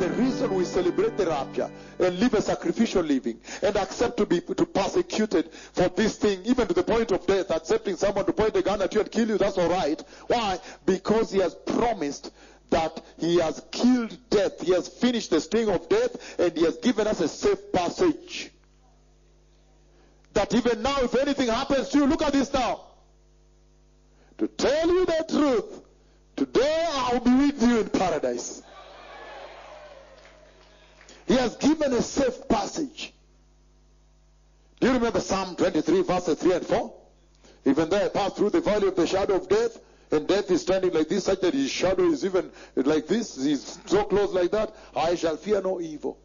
the reason we celebrate the rapture and live a sacrificial living and accept to be to persecuted for this thing, even to the point of death, accepting someone to point a gun at you and kill you, that's all right. Why? Because he has promised that he has killed death. He has finished the sting of death and he has given us a safe passage. That even now, if anything happens to you, look at this now. To tell you the truth, today I'll be with you in paradise. He has given a safe passage. Do you remember Psalm 23, verses 3 and 4? Even though I pass through the valley of the shadow of death, and death is standing like this, such that his shadow is even like this, he's so close like that, I shall fear no evil.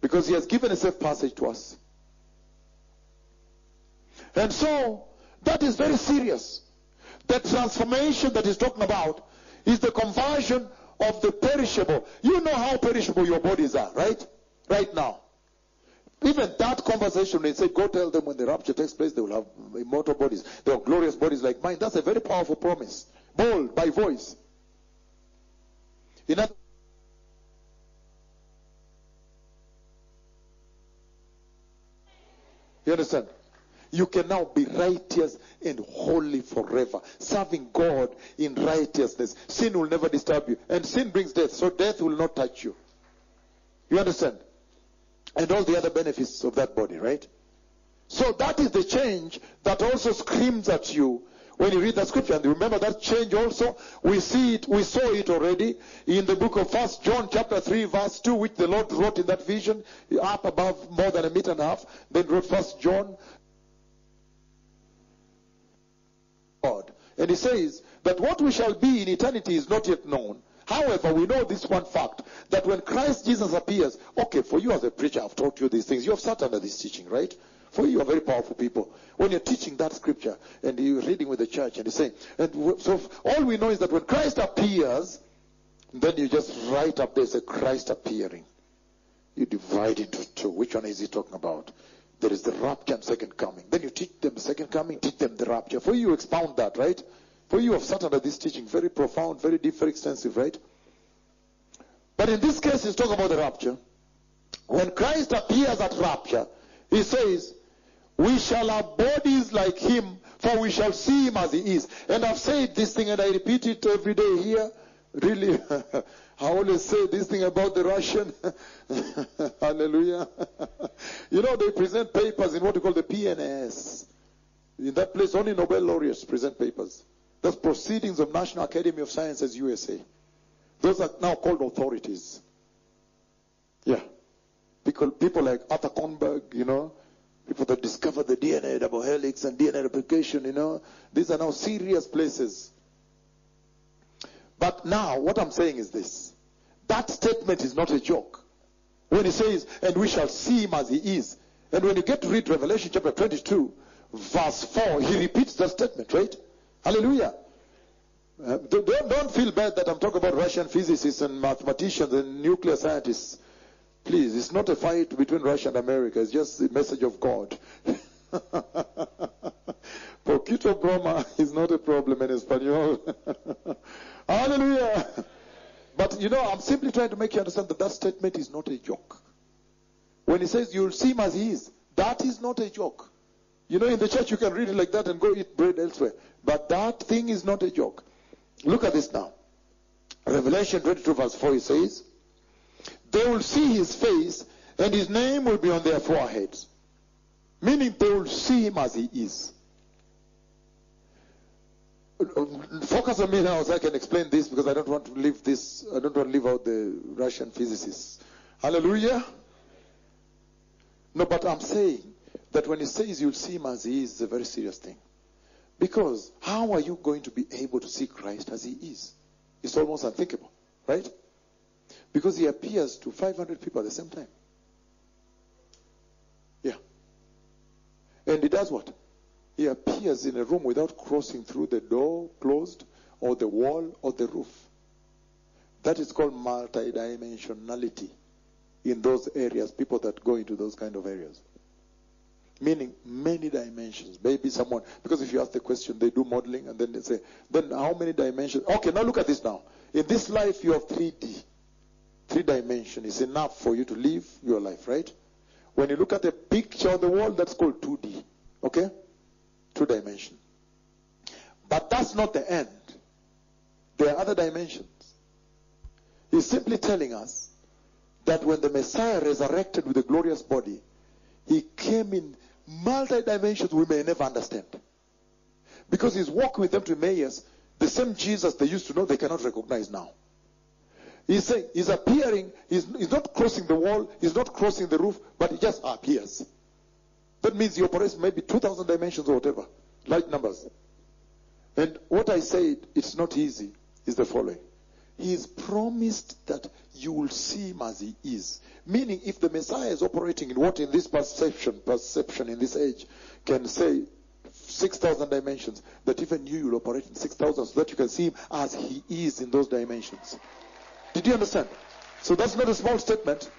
Because he has given a safe passage to us. And so, that is very serious. The transformation that he's talking about is the conversion of the perishable. You know how perishable your bodies are, right? Right now. Even that conversation, they say, go tell them when the rapture takes place, they will have immortal bodies. They have glorious bodies like mine. That's a very powerful promise. Bold, by voice. In other You understand? You can now be righteous and holy forever, serving God in righteousness. Sin will never disturb you. And sin brings death, so death will not touch you. You understand? And all the other benefits of that body, right? So that is the change that also screams at you when you read the scripture. And remember that change also, we see it, we saw it already in the book of First John chapter 3 verse 2, which the Lord wrote in that vision, up above more than a meter and a half. Then wrote First John God. And he says that what we shall be in eternity is not yet known. However, we know this one fact that when Christ Jesus appears, okay, for you as a preacher, I've taught you these things. You have sat under this teaching, right? For you are very powerful people. When you're teaching that scripture and you're reading with the church and you're saying, and so all we know is that when Christ appears, then you just write up there's a Christ appearing. You divide into two. Which one is he talking about? There is the rapture and second coming. Then you teach them the second coming, teach them the rapture. For you, expound that, right? For you have sat under this teaching, very profound, very deep, very extensive, right? But in this case, he's talking about the rapture. When Christ appears at rapture, he says, We shall have bodies like him, for we shall see him as he is. And I've said this thing and I repeat it every day here. Really, I always say this thing about the Russian. Hallelujah. you know, they present papers in what we call the PNAS. In that place, only Nobel laureates present papers. That's Proceedings of National Academy of Sciences, USA. Those are now called authorities. Yeah. People, people like Arthur Kornberg, you know, people that discovered the DNA double helix and DNA replication, you know, these are now serious places. But now, what I'm saying is this. That statement is not a joke. When he says, and we shall see him as he is. And when you get to read Revelation chapter 22, verse 4, he repeats that statement, right? Hallelujah. Uh, don't, don't feel bad that I'm talking about Russian physicists and mathematicians and nuclear scientists. Please, it's not a fight between Russia and America. It's just the message of God. Poquito broma is not a problem in Espanol. Hallelujah. But you know, I'm simply trying to make you understand that that statement is not a joke. When he says you'll see him as he is, that is not a joke. You know, in the church you can read it like that and go eat bread elsewhere. But that thing is not a joke. Look at this now. Revelation 22 verse 4 he says, They will see his face and his name will be on their foreheads. Meaning they will see him as he is. Focus on me now so I can explain this because I don't want to leave this, I don't want to leave out the Russian physicists. Hallelujah. No, but I'm saying that when he says you'll see him as he is, it's a very serious thing. Because how are you going to be able to see Christ as he is? It's almost unthinkable, right? Because he appears to 500 people at the same time. And he does what? He appears in a room without crossing through the door closed or the wall or the roof. That is called multidimensionality in those areas, people that go into those kind of areas. Meaning many dimensions. Maybe someone, because if you ask the question, they do modeling and then they say, then how many dimensions? Okay, now look at this now. In this life, you have 3D. three dimension is enough for you to live your life, right? When you look at a picture on the wall, that's called 2D. Okay? Two dimension. But that's not the end. There are other dimensions. He's simply telling us that when the Messiah resurrected with a glorious body, he came in multi dimensions we may never understand. Because he's walking with them to Emmaus, the same Jesus they used to know, they cannot recognize now. He's saying, he's appearing, he's, he's not crossing the wall, he's not crossing the roof, but he just appears. That means he operates maybe 2,000 dimensions or whatever, light numbers. And what I said, it's not easy, is the following. He's promised that you will see him as he is. Meaning, if the Messiah is operating in what in this perception, perception in this age, can say 6,000 dimensions, that even you will operate in 6,000 so that you can see him as he is in those dimensions. Did you understand? So that's not a small statement.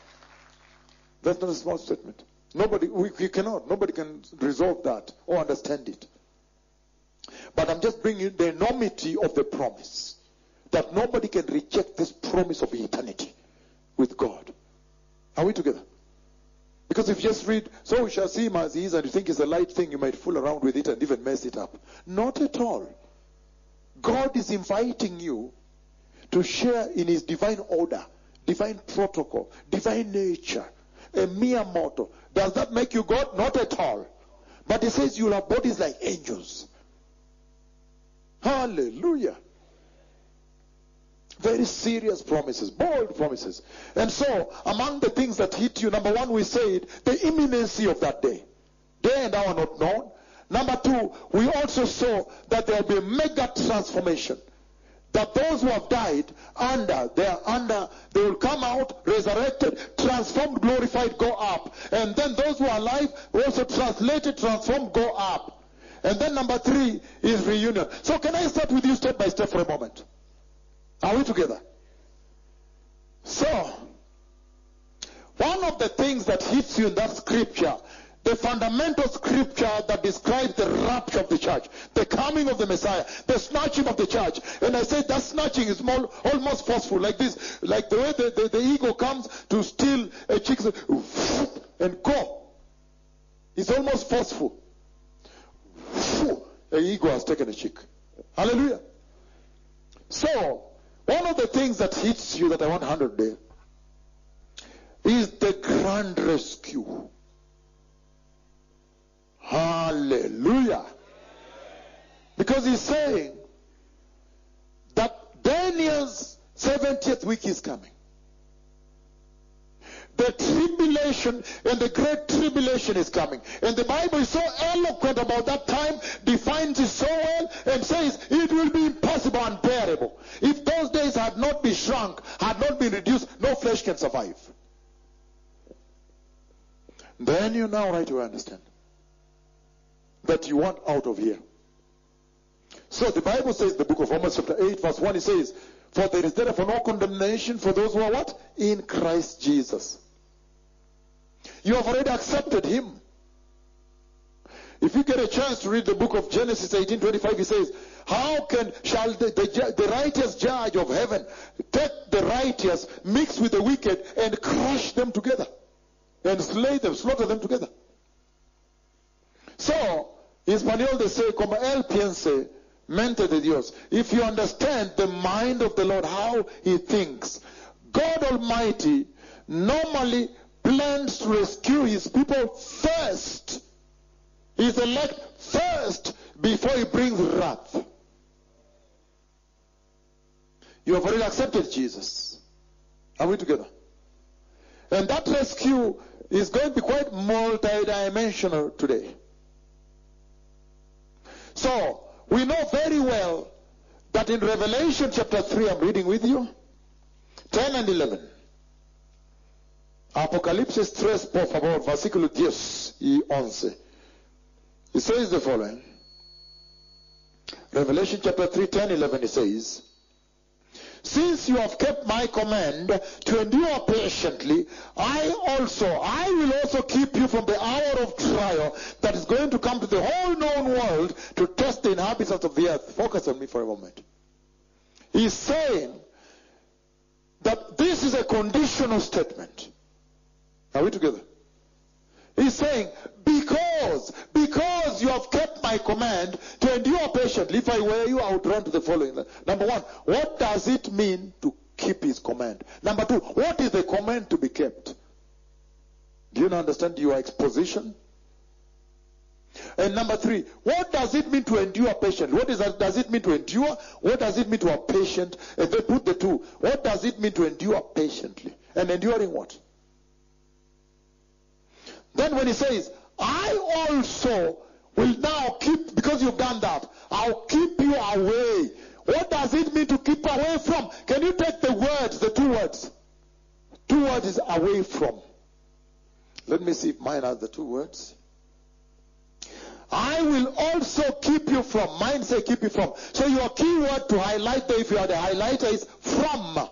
That's not a small statement. Nobody, we, we cannot, nobody can resolve that or understand it. But I'm just bringing the enormity of the promise. That nobody can reject this promise of eternity with God. Are we together? Because if you just read, so we shall see him as he is, and you think it's a light thing, you might fool around with it and even mess it up. Not at all. God is inviting you to share in his divine order, divine protocol, divine nature, a mere mortal. Does that make you God? Not at all. But he says you'll have bodies like angels. Hallelujah. Very serious promises, bold promises. And so, among the things that hit you, number one, we said the imminency of that day. Day and hour not known. Number two, we also saw that there will be a mega transformation. That those who have died under, they are under, they will come out resurrected, transformed, glorified, go up. And then those who are alive also translated, transformed, go up. And then number three is reunion. So can I start with you step by step for a moment? Are we together? So, one of the things that hits you in that scripture, the fundamental scripture that describes the rapture of the church, the coming of the Messiah, the snatching of the church. And I said that snatching is more, almost forceful, like this, like the way the, the, the ego comes to steal a chick and go. It's almost forceful. The ego has taken a chick. Hallelujah. So, one of the things that hits you that I want 100 is the grand rescue. Hallelujah. Because he's saying that Daniel's 70th week is coming. The tribulation and the great tribulation is coming. And the Bible is so eloquent about that time, defines it so well, and says it will be impossible, unbearable. If those days had not been shrunk, had not been reduced, no flesh can survive. Then you now right to understand that you want out of here. So the Bible says, the book of Romans chapter 8 verse 1, it says, For there is therefore no condemnation for those who are what? In Christ Jesus. You have already accepted him. If you get a chance to read the book of Genesis 18:25, he says, "How can shall the, the, the righteous judge of heaven take the righteous, mix with the wicked, and crush them together, and slay them, slaughter them together?" So, they say, "Como él piense, mente de Dios." If you understand the mind of the Lord, how He thinks, God Almighty normally plans to rescue his people first. He's elect first before he brings wrath. You have already accepted Jesus. Are we together? And that rescue is going to be quite multidimensional today. So, we know very well that in Revelation chapter 3, I'm reading with you, 10 and 11. Apocalipsis 3, por favor, versículo 10 y 11. It says the following. Revelation chapter 3, 10, 11, it says, Since you have kept my command to endure patiently, I also, I will also keep you from the hour of trial that is going to come to the whole known world to test the inhabitants of the earth. Focus on me for a moment. He's saying that this is a conditional statement. Are we together? He's saying, because, because you have kept my command to endure patiently, if I were you, I would run to the following. Number one, what does it mean to keep his command? Number two, what is the command to be kept? Do you understand your exposition? And number three, what does it mean to endure patiently? What is that? Does it mean to endure? What does it mean to have patient? If they put the two, what does it mean to endure patiently? And enduring what? Then when he says, I also will now keep, because you've done that, I'll keep you away. What does it mean to keep away from? Can you take the words, the two words? Two words is away from. Let me see if mine has the two words. I will also keep you from. Mine say keep you from. So your key word to highlight there, if you are the highlighter, is from.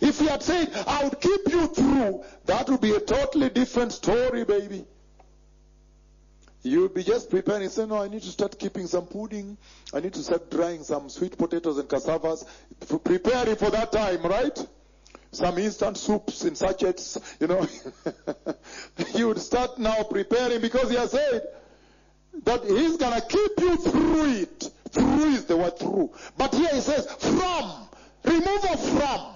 If you had said, I would keep you through, that would be a totally different story, baby. You'll be just preparing. Say, no, I need to start keeping some pudding. I need to start drying some sweet potatoes and cassavas. Preparing for that time, right? Some instant soups in sachets, you know. you would start now preparing because he has said that he's to keep you through it. Through is the word through. But here he says from. Removal from.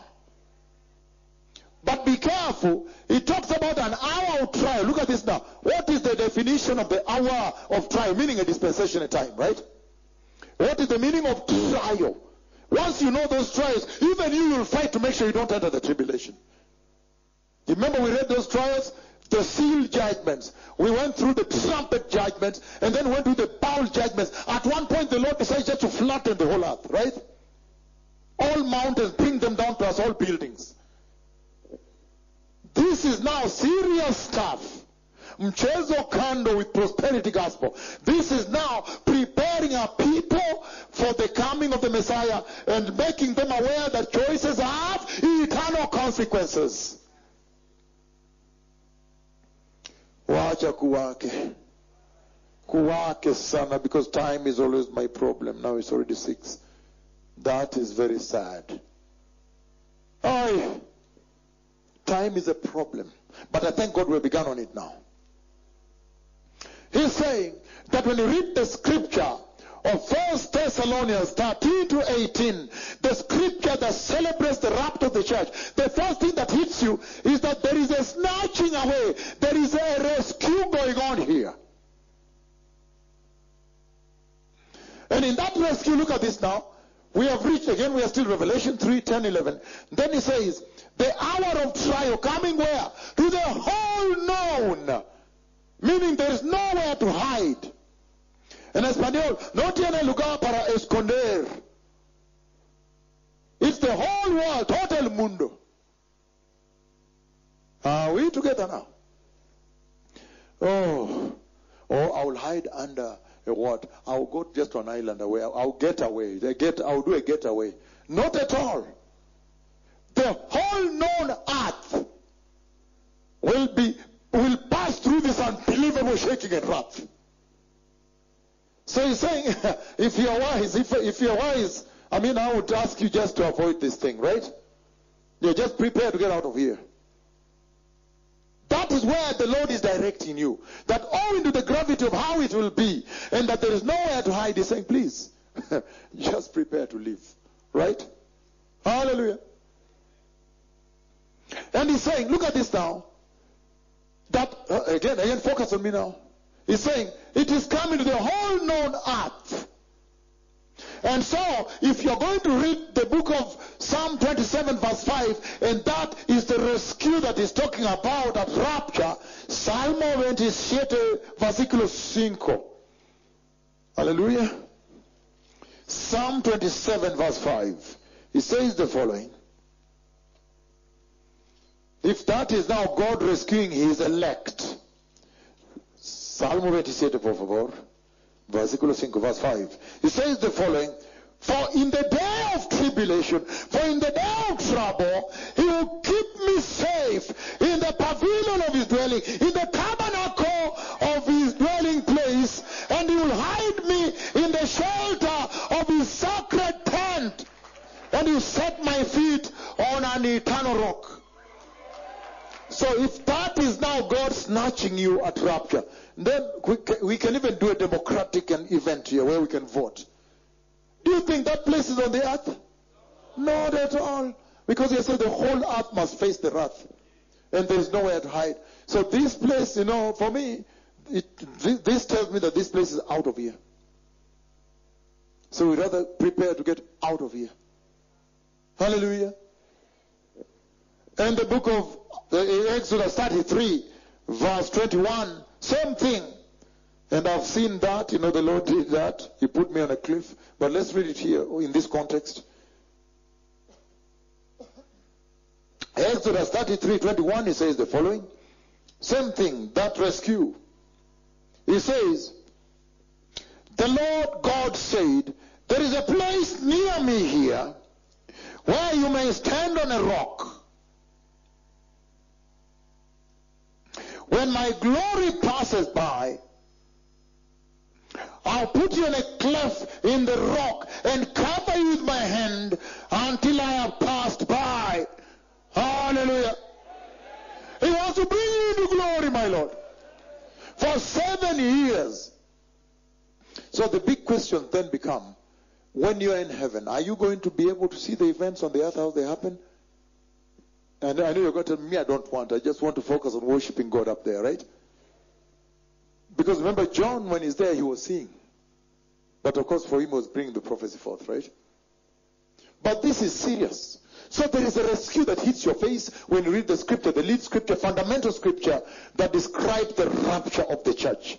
But be careful. He talks about an hour of trial. Look at this now. What is the definition of the hour of trial? Meaning a dispensation of time, right? What is the meaning of trial? Once you know those trials, even you will fight to make sure you don't enter the tribulation. Remember we read those trials? The seal judgments. We went through the trumpet judgments and then went through the bowl judgments. At one point, the Lord decided just to flatten the whole earth, right? All mountains, bring them down to us, all buildings. This is now serious stuff. Mchezo kando with prosperity gospel. This is now preparing our people for the coming of the Messiah and making them aware that choices have eternal consequences. Wacha kuwake. Kuwake sana because time is always my problem. Now it's already six. That is very sad. Aye. Time is a problem. But I thank God we began on it now. He's saying that when you read the scripture of 1 Thessalonians 13 to 18, the scripture that celebrates the rapture of the church, the first thing that hits you is that there is a snatching away, there is a rescue going on here. And in that rescue, look at this now. We have reached, again, we are still Revelation 3, 10, 11. Then he says, the hour of trial coming where? To the whole known. Meaning there is nowhere to hide. En español, no tiene lugar para esconder. It's the whole world, todo el mundo. Are we together now? Oh, oh, I will hide under a what? I'll go just to an island away. I'll get away. I get, I'll do a getaway. Not at all. The whole known earth will be will pass through this unbelievable shaking and wrath. So he's saying, if you're wise, if, if you're wise, I mean, I would ask you just to avoid this thing, right? You're just prepared to get out of here. Is where the Lord is directing you. That owing to the gravity of how it will be, and that there is nowhere to hide, he's saying, please, just prepare to leave. Right? Hallelujah. And he's saying, look at this now. That, uh, again, again, focus on me now. He's saying, it is coming to the whole known earth. And so, if you're going to read the book of Psalm 27 verse 5, and that is the rescue that is talking about at rapture, Salmo 27 uh, versículo 5. Hallelujah. Psalm 27 verse 5. He says the following. If that is now God rescuing his elect. Salmo 27, por favor. Versículo 5, verse 5. He says the following. For in the day of tribulation, for in the day of trouble, he will keep me safe in the pavilion of his dwelling, in the tabernacle of his dwelling place, and he will hide me in the shelter of his sacred tent, and he will set my feet on an eternal rock. So if that is now God snatching you at rapture, then we can, even do a democratic event here where we can vote. Do you think that place is on the earth? Not at all. Because he said the whole earth must face the wrath. And there is nowhere to hide. So this place, you know, for me, it, this, this tells me that this place is out of here. So we rather prepare to get out of here. Hallelujah. And the book of uh, Exodus 33, verse 21, same thing. And I've seen that, you know, the Lord did that. He put me on a cliff. But let's read it here in this context. Exodus 33, 21, he says the following. Same thing, that rescue. He says, The Lord God said, There is a place near me here where you may stand on a rock. When my glory passes by, I'll put you in a cleft in the rock and cover you with my hand until I have passed by. Hallelujah. He wants to bring you into glory, my Lord. For seven years. So the big question then becomes when you are in heaven, are you going to be able to see the events on the earth how they happen? And I know you're going to tell me I don't want. I just want to focus on worshiping God up there, right? Because remember, John, when he's there, he was seeing. But of course, for him, was bringing the prophecy forth, right? But this is serious. So there is a rescue that hits your face when you read the scripture, the lead scripture, fundamental scripture that describes the rapture of the church.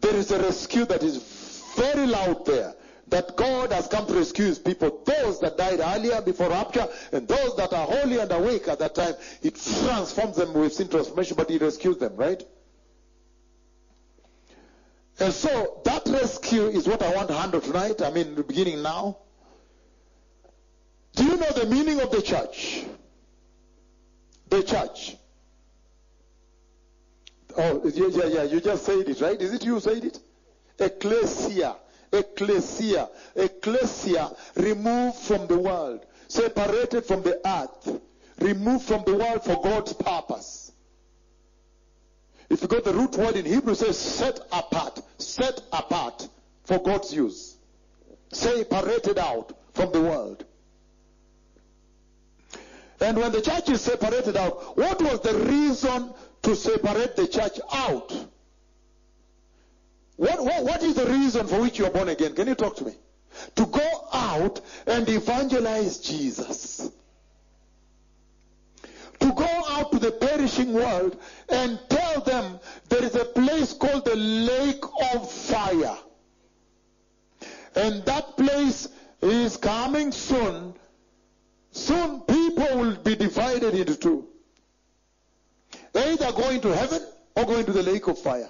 There is a rescue that is very loud there. That God has come to rescue people, those that died earlier before rapture, and those that are holy and awake at that time. it transforms them. We've seen transformation, but he rescues them, right? And so that rescue is what I want to handle tonight. I mean, beginning now. Do you know the meaning of the church? The church. Oh, yeah, yeah, yeah. You just said it, right? Is it you said it? Ecclesia. Ecclesia. Ecclesia removed from the world. Separated from the earth. Removed from the world for God's purpose. If you got the root word in Hebrew, says set apart. Set apart for God's use. Separated out from the world. And when the church is separated out, what was the reason to separate the church out? What, what, what is the reason for which you are born again? Can you talk to me? To go out and evangelize Jesus. To go out to the perishing world and tell them there is a place called the lake of fire. And that place is coming soon. Soon people will be divided into two. Either going to heaven or going to the lake of fire.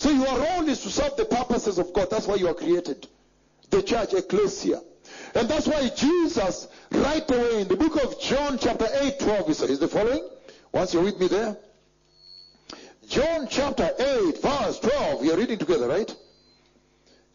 So your role is to serve the purposes of God. That's why you are created. The church, ecclesia. And that's why Jesus, right away in the book of John, chapter 8, 12, he says the following. Once you're with me there. John chapter 8, verse 12. We are reading together, right?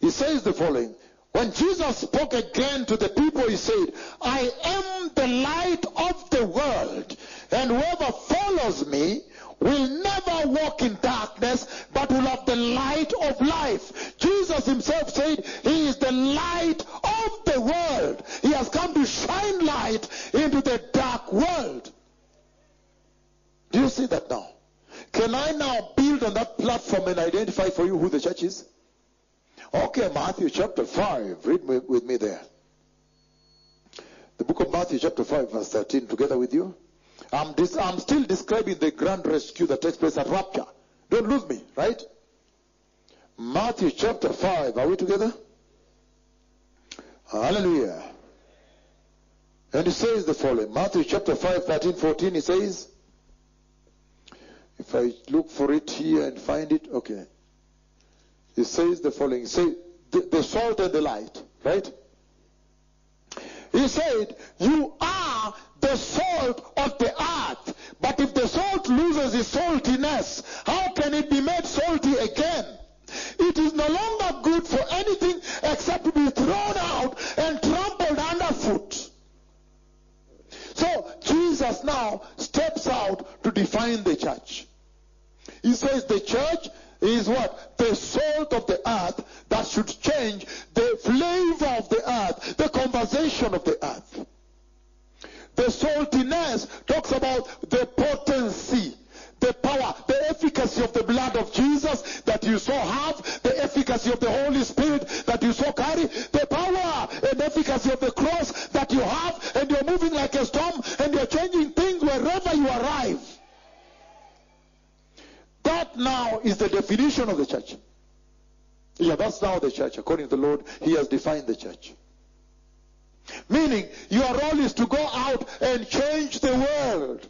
He says the following. When Jesus spoke again to the people, he said, I am the light of the world, and whoever follows me will never walk in darkness, but will have the light of life. Jesus himself said he is the light of the world. He has come to shine light into the dark world. Do you see that now? Can I now build on that platform and identify for you who the church is? Okay, Matthew chapter 5. Read with me there. The book of Matthew chapter 5 verse 13 together with you. I'm, dis- I'm still describing the grand rescue that takes place at rapture. Don't lose me, right? Matthew chapter 5. Are we together? Hallelujah. And it says the following. Matthew chapter 5, 13, 14, he says, if I look for it here and find it, okay. He says the following. He says, the, the salt and the light, right? He said, you are the salt of the earth. But if the salt loses its saltiness, how can it be made salty again? It is no longer good for anything except to be thrown out and trampled underfoot. So Jesus now steps out to define the church. He says the church is what? The salt of the earth that should change the flavor of the earth, the conversation of the earth. The saltiness talks about the potency, the power, the efficacy of the blood of Jesus that you so have, the efficacy of the Holy Spirit that you so carry, the power and efficacy of the cross that you have, and you're moving like a storm and you're changing things wherever you arrive. That now is the definition of the church. Yeah, that's now the church. According to the Lord, He has defined the church. Meaning, your role is to go out and change the world.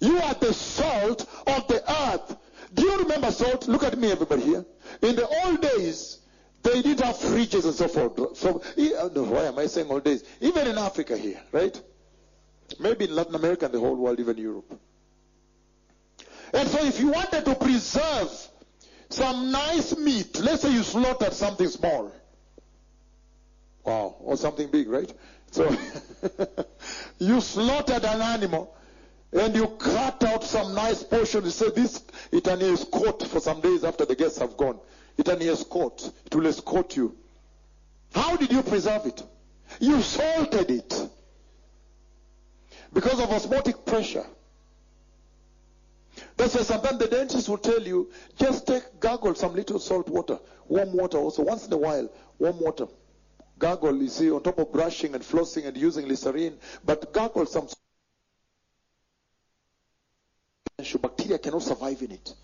You are the salt of the earth. Do you remember salt? Look at me, everybody here. In the old days, they didn't have fridges and so forth. So, why am I saying old days? Even in Africa here, right? Maybe in Latin America and the whole world, even Europe. And so if you wanted to preserve some nice meat, let's say you slaughtered something small. Wow, or something big, right? So you slaughtered an animal and you cut out some nice portion. You say this it an escort for some days after the guests have gone. It an escort. It will escort you. How did you preserve it? You salted it. Because of osmotic pressure. That's why sometimes the dentist will tell you, just take, gargle some little salt water, warm water also, once in a while, warm water. Gargle, you see, on top of brushing and flossing and using Listerine, but gargle some bacteria cannot survive in it.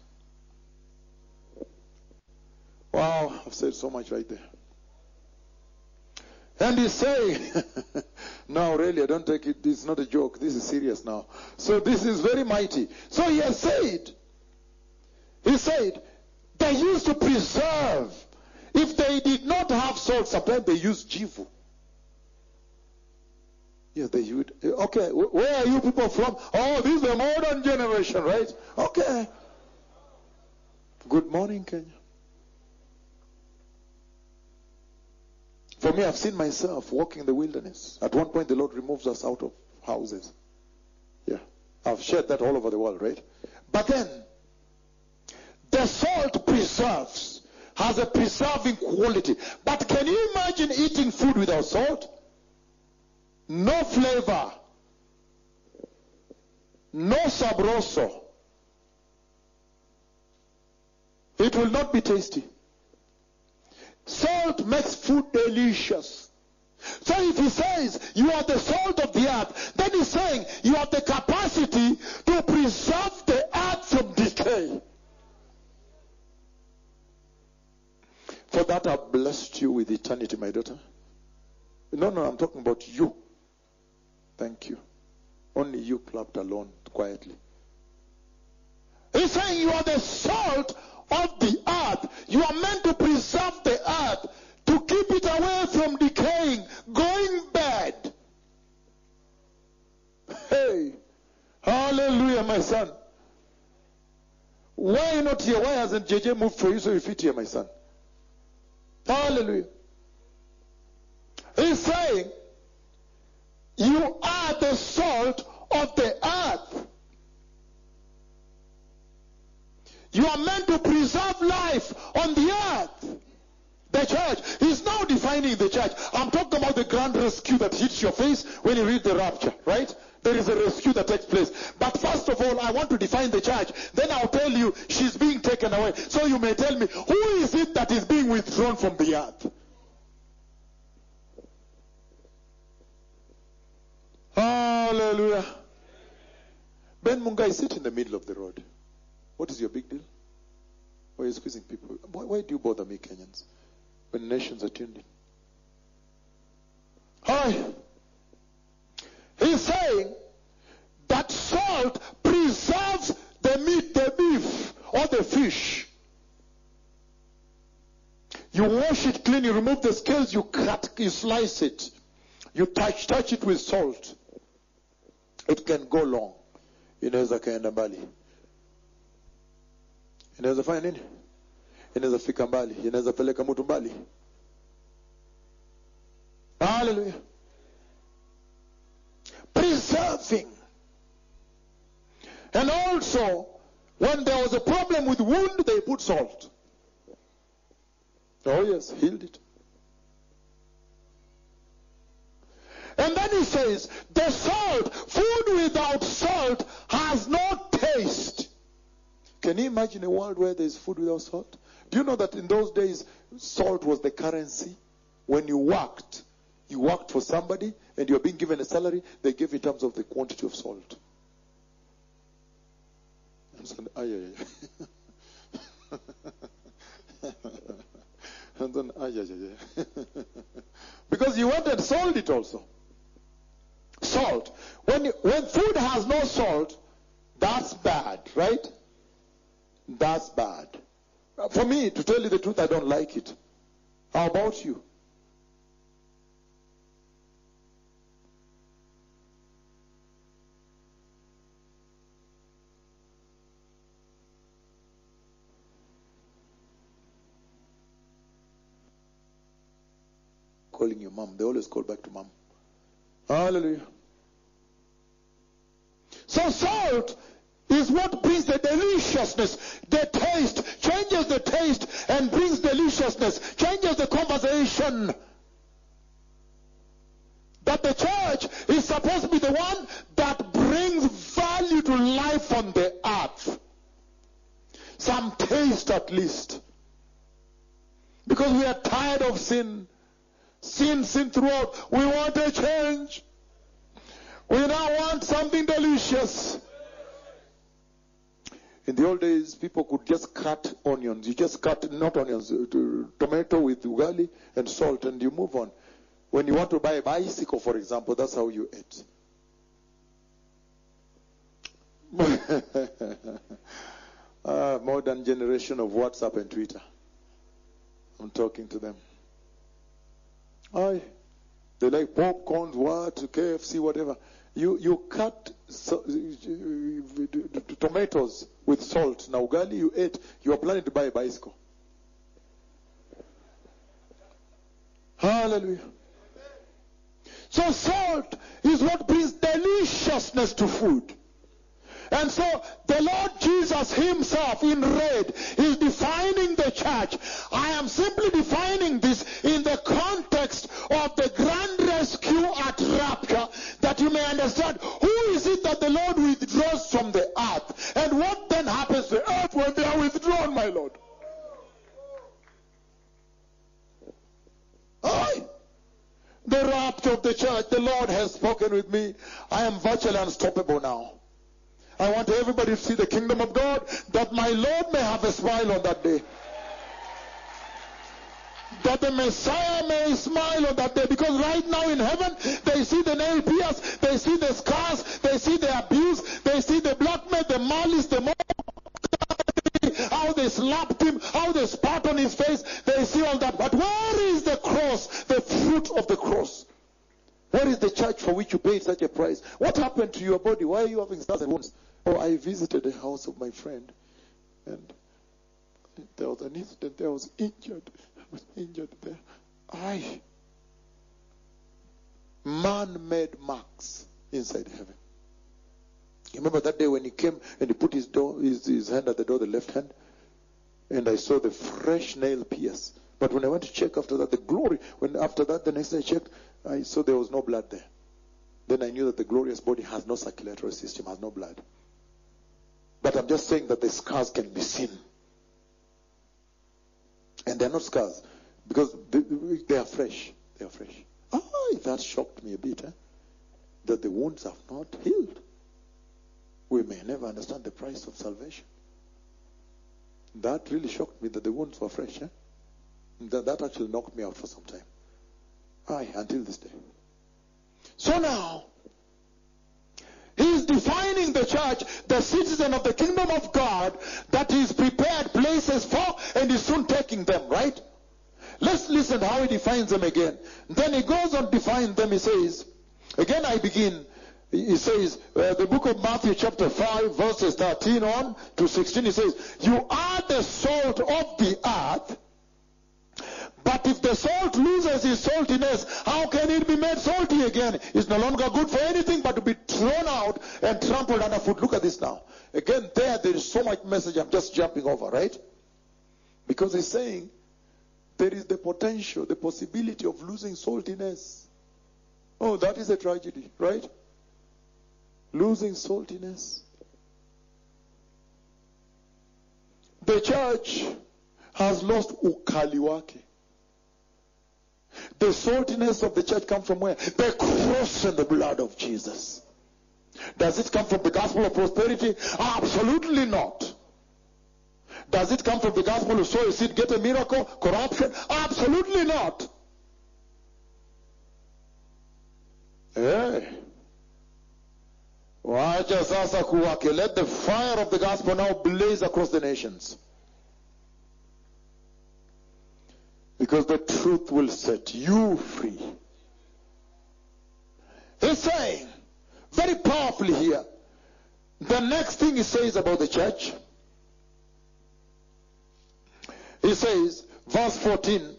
Wow, I've said so much right there. And he's saying, no, really, I don't take it, this is not a joke, this is serious now. So this is very mighty. So he has said, he said, they used to preserve. If they did not have salt supply, they used jivu. Yeah, they would. Okay, where are you people from? Oh, this is the modern generation, right? Okay. Good morning, Kenya. For me, I've seen myself walking in the wilderness. At one point, the Lord removes us out of houses. Yeah. I've shared that all over the world, right? But then, the salt preserves, has a preserving quality. But can you imagine eating food without salt? No flavor. No sabroso. It will not be tasty. Salt makes food delicious. So if he says you are the salt of the earth, then he's saying you have the capacity to preserve the earth from decay. For that I've blessed you with eternity, my daughter. No, no, I'm talking about you. Thank you. Only you clapped alone quietly. He's saying you are the salt of the earth. You are meant to preserve the earth, to keep it away from decaying, going bad. Hey, hallelujah, my son. Why not here? Why hasn't JJ moved for you so you fit here, my son? Hallelujah. He's saying, you are the salt of the earth. You are meant to preserve life on the earth. The church. He's now defining the church. I'm talking about the grand rescue that hits your face when you read the rapture, right? There is a rescue that takes place. But first of all, I want to define the church. Then I'll tell you she's being taken away. So you may tell me, who is it that is being withdrawn from the earth? Hallelujah. Ben Mungai, sit in the middle of the road. What is your big deal? Why are you squeezing people? Why, why do you bother me, Kenyans, when nations are tuned in? Hi. He's saying that salt preserves the meat, the beef, or the fish. You wash it clean, you remove the scales, you cut, you slice it. You touch, touch it with salt. It can go long. Inaweza kaenda mbali. Inaweza fanya nini? Inaweza fika mbali. Inaweza peleka mtu mbali. Hallelujah. Preserving. And also, when there was a problem with wound, they put salt. Oh, yes, healed it. And then he says, the salt, food without salt has no taste. Can you imagine a world where there's food without salt? Do you know that in those days, salt was the currency? When you worked, you worked for somebody and you're being given a salary, they gave in terms of the quantity of salt. And so, ay, ay, ay. and then, ay, ay, ay, because you wanted sold it also. Salt. When, you, when food has no salt, that's bad, right? That's bad. For me, to tell you the truth, I don't like it. How about you? Calling your mom. They always call back to mom. Hallelujah. So salt is what brings the deliciousness, the taste, changes the taste and brings deliciousness, changes the conversation. That the church is supposed to be the one that brings value to life on the earth. Some taste at least. Because we are tired of sin. Sin, sin throughout. We want a change. We now want something delicious. In the old days, people could just cut onions. You just cut, not onions, uh, tomato with ugali and salt, and you move on. When you want to buy a bicycle, for example, that's how you ate. uh, modern generation of WhatsApp and Twitter. I'm talking to them. Aye. They like popcorns, what, KFC, whatever. You, you cut so, tomatoes with salt. Now, ugali you ate, you are planning to buy a bicycle. Hallelujah. So salt is what brings deliciousness to food. And so the Lord Jesus himself in red is defining the church. I am simply defining this in the context of the grand rescue at rapture that you may understand who is it that the Lord withdraws from the earth and what then happens to the earth when they are withdrawn, my Lord. Aye. The rapture of the church, the Lord has spoken with me. I am virtually unstoppable now. I want everybody to see the kingdom of God that my Lord may have a smile on that day. That the Messiah may smile on that day. Because right now in heaven, they see the nail pierce, they see the scars, they see the abuse, they see the blackmail, the malice, the mockery, how they slapped him, how they spat on his face. They see all that. But where is the cross, the fruit of the cross? Where is the church for which you paid such a price? What happened to your body? Why are you having and wounds? Oh, I visited the house of my friend, and there was an incident there. Was injured. Was injured there. I man-made marks inside heaven. You remember that day when he came and he put his door, his, his hand at the door, the left hand, and I saw the fresh nail pierce. But when I went to check after that, the glory. When after that, the next day I checked, I saw there was no blood there. Then I knew that the glorious body has no circulatory system, has no blood. But I'm just saying that the scars can be seen. And they're not scars because they, are fresh. They are fresh. Ah, that shocked me a bit. Eh? That the wounds have not healed. We may never understand the price of salvation. That really shocked me that the wounds were fresh. Eh? That, that actually knocked me out for some time. Aye, until this day. So now, he is defining the church, the citizen of the kingdom of God, that he's prepared places for and is soon taking them, right? Let's listen how he defines them again. Then he goes on define them. He says, again I begin. He says, uh, the book of Matthew chapter 5 verses 13 on to 16, he says, you are the salt of the earth, But if the salt loses its saltiness, how can it be made salty again? It's no longer good for anything but to be thrown out and trampled underfoot. Look at this now. Again, there, there is so much message I'm just jumping over, right? Because he's saying there is the potential, the possibility of losing saltiness. Oh, that is a tragedy, right? Losing saltiness. The church has lost ukali wake. The saltiness of the church come from where? The cross and the blood of Jesus. Does it come from the gospel of prosperity? Absolutely not. Does it come from the gospel of sow a seed, get a miracle, corruption? Absolutely not. Hey. Wacha sasa kuwake. Let the fire of the gospel now blaze across the nations. Because the truth will set you free. He's saying, very powerfully here, the next thing he says about the church, he says, verse 14,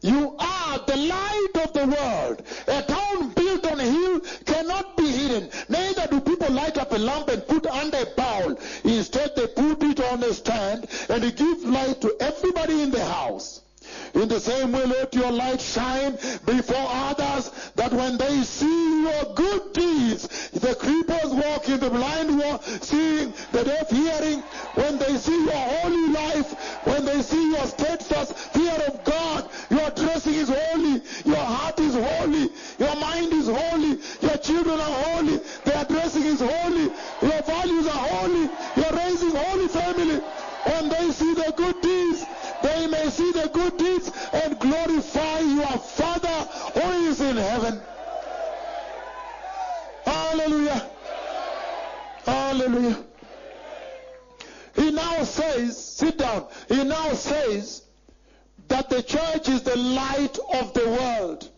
you are the light of the world. A town built on a hill cannot be hidden. Neither do people light up a lamp and put under a bowl. Instead, they put it on a stand and it gives light to everybody in the house. In the same way, let your light shine before others, that when they see your good deeds, the creepers walking, the blind walk, seeing, the deaf hearing, when they see your holy life, when they see your steadfast fear of God, your dressing is holy, your heart is holy, your mind is holy, your children are holy, their dressing is holy, your values are holy, you're raising holy family. When they see the good deeds, they may see the good deeds and glorify your Father who is in heaven. Hallelujah. Hallelujah. He now says, sit down. He now says that the church is the light of the world.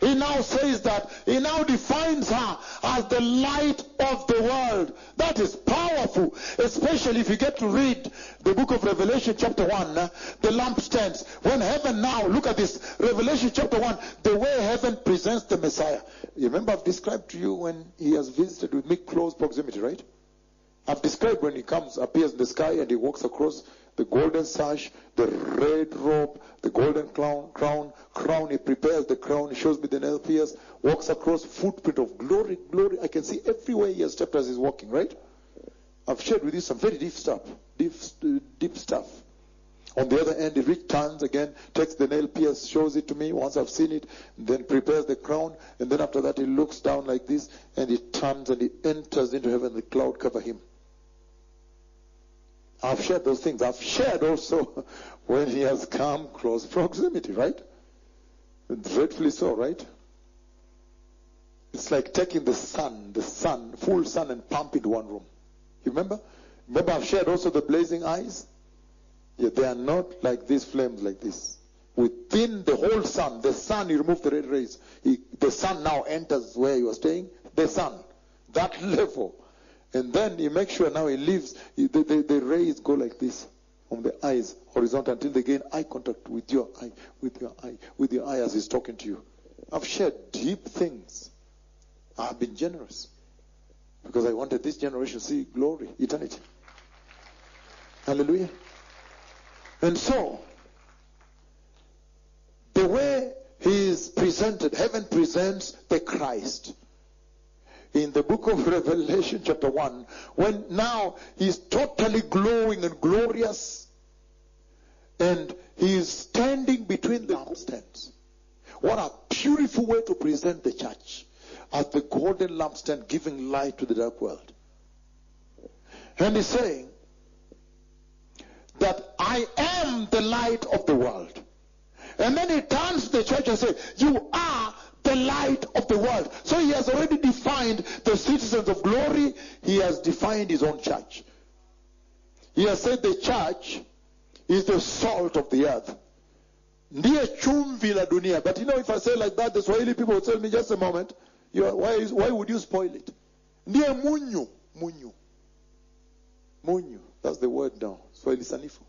He now says that, he now defines her as the light of the world. That is powerful, especially if you get to read the book of Revelation chapter 1, uh, the lampstands. When heaven now, look at this, Revelation chapter 1, the way heaven presents the Messiah. You remember I've described to you when he has visited with me close proximity, right? I've described when he comes, appears in the sky and he walks across the golden sash, the red robe, the golden crown, crown, crown. He prepares the crown. He shows me the nail pierce, walks across, footprint of glory, glory. I can see everywhere he has stepped as he's walking, right? I've shared with you some very deep stuff, deep, deep stuff. On the other end, he returns again, takes the nail pierce, shows it to me once I've seen it, then prepares the crown, and then after that he looks down like this, and he turns and he enters into heaven. The cloud cover him. I've shared those things. I've shared also when he has come close proximity, right? Dreadfully so, right? It's like taking the sun, the sun, full sun, and pump into one room. You remember? Remember, I've shared also the blazing eyes? Yeah, they are not like these flames like this. Within the whole sun, the sun, you remove the red rays. He, the sun now enters where you are staying. The sun, that level. And then you make sure now he leaves, the, the, the rays go like this on the eyes, horizontal, until they gain eye contact with your eye, with your eye, with your eye as he's talking to you. I've shared deep things. I've been generous. Because I wanted this generation to see glory, eternity. Hallelujah. And so, the way he is presented, heaven presents the Christ in the book of Revelation, chapter 1, when now he's totally glowing and glorious, and he is standing between the lampstands. What a beautiful way to present the church as the golden lampstand giving light to the dark world. And he's saying that I am the light of the world. And then he turns to the church and says, You are the light of the world. So he has already defined the citizens of glory. He has defined his own church. He has said the church is the salt of the earth. But you know, if I say like that, the Swahili people will tell me, just a moment, are, why, is, why would you spoil it? Munyu. Munyu. Munyu. That's the word now. Swahili sanifu.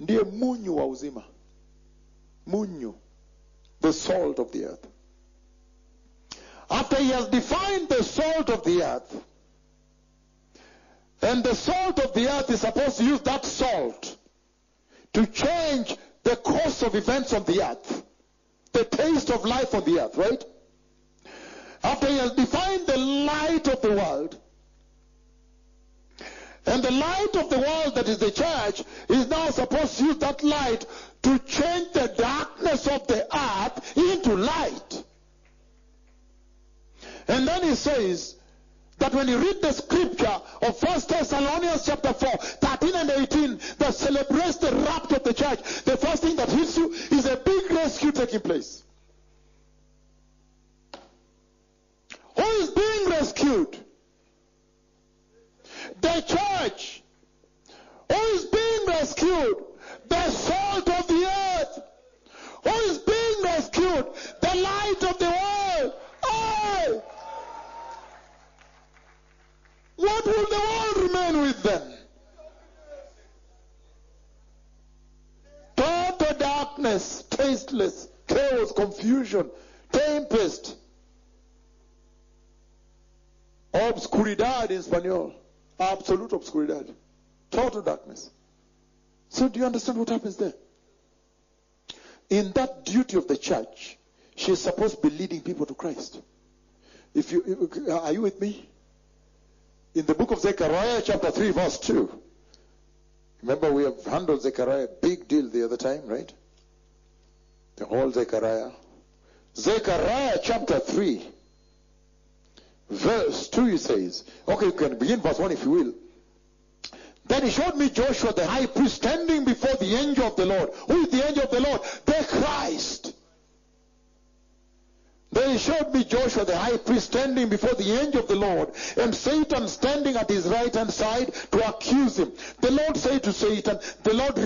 Ndiye munyu wa uzima. Munyu, the salt of the earth. After he has defined the salt of the earth, and the salt of the earth is supposed to use that salt to change the course of events on the earth, the taste of life on the earth, right? After he has defined the light of the world, and the light of the world that is the church is now supposed to use that light to change the darkness of the earth into light. And then he says that when you read the scripture of 1 Thessalonians chapter 4, 13 and 18, that celebrates the rapture of the church, the first thing that hits you is a big rescue taking place. Who is being rescued? The church. Who is being rescued? The salt of the earth. Who is being rescued? The light of the world. Oh! What will the world remain with then? Total darkness, tasteless, chaos, confusion, tempest. Obscuridad in Spanish. Absolute obscuridad. Total darkness. So do you understand what happens there? In that duty of the church, she is supposed to be leading people to Christ. If you are you with me? In the book of Zechariah, chapter 3, verse 2. Remember, we have handled Zechariah, big deal the other time, right? The whole Zechariah. Zechariah chapter 3, verse 2, he says. Okay, you can begin verse 1 if you will. Then he showed me Joshua the high priest standing before the angel of the Lord. Who is the angel of the Lord? The Christ. Then he showed me Joshua the high priest standing before the angel of the Lord, and Satan standing at his right hand side to accuse him. The Lord said to Satan, The Lord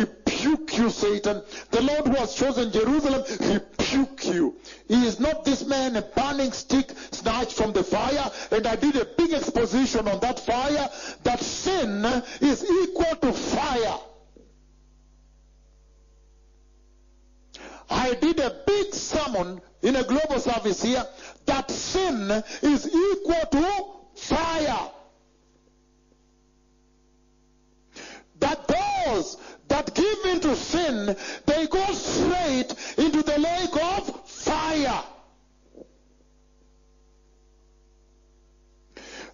you, Satan. The Lord who has chosen Jerusalem rebuke you. He is not this man a burning stick snatched from the fire? And I did a big exposition on that fire, that sin is equal to fire. I did a big sermon in a global service here that sin is equal to fire. That those that give into sin, they go straight into the lake of fire.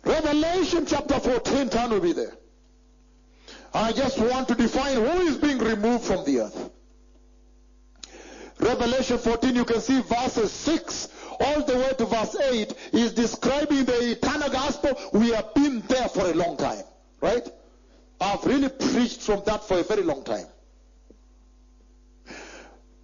Revelation chapter 14, turn will be there. I just want to define who is being removed from the earth. Revelation 14, you can see verses 6 all the way to verse 8 is describing the eternal gospel. We have been there for a long time, right? I've really preached from that for a very long time.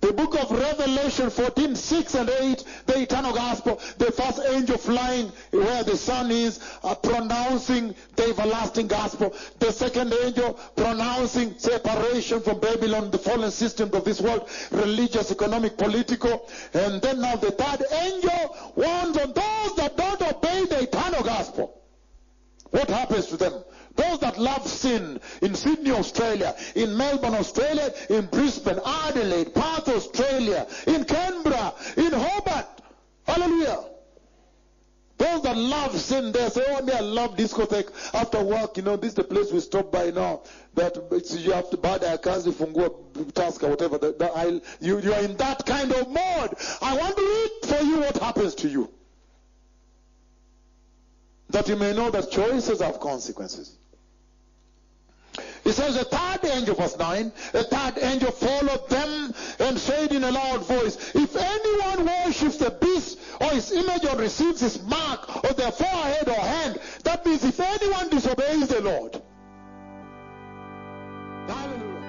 The book of Revelation 14, 6 and 8, the eternal gospel, the first angel flying where the sun is, uh, pronouncing the everlasting gospel. The second angel pronouncing separation from Babylon, the fallen system of this world, religious, economic, political. And then now the third angel warns on those that don't obey the eternal gospel. What happens to them? Those that love sin in Sydney, Australia, in Melbourne, Australia, in Brisbane, Adelaide, Perth, Australia, in Canberra, in Hobart. Hallelujah. Those that love sin, they say, oh, me, I love discotheque. After work, you know, this is the place we stop by now. That it's, you have to buy the kazi fungua task or whatever. The, the, I, you, you are in that kind of mode. I want to read for you what happens to you. That you may know that choices have consequences. He says, The third angel, verse 9, the third angel followed them and said in a loud voice, If anyone worships the beast or his image or receives his mark on their forehead or hand, that means if anyone disobeys the Lord. Hallelujah.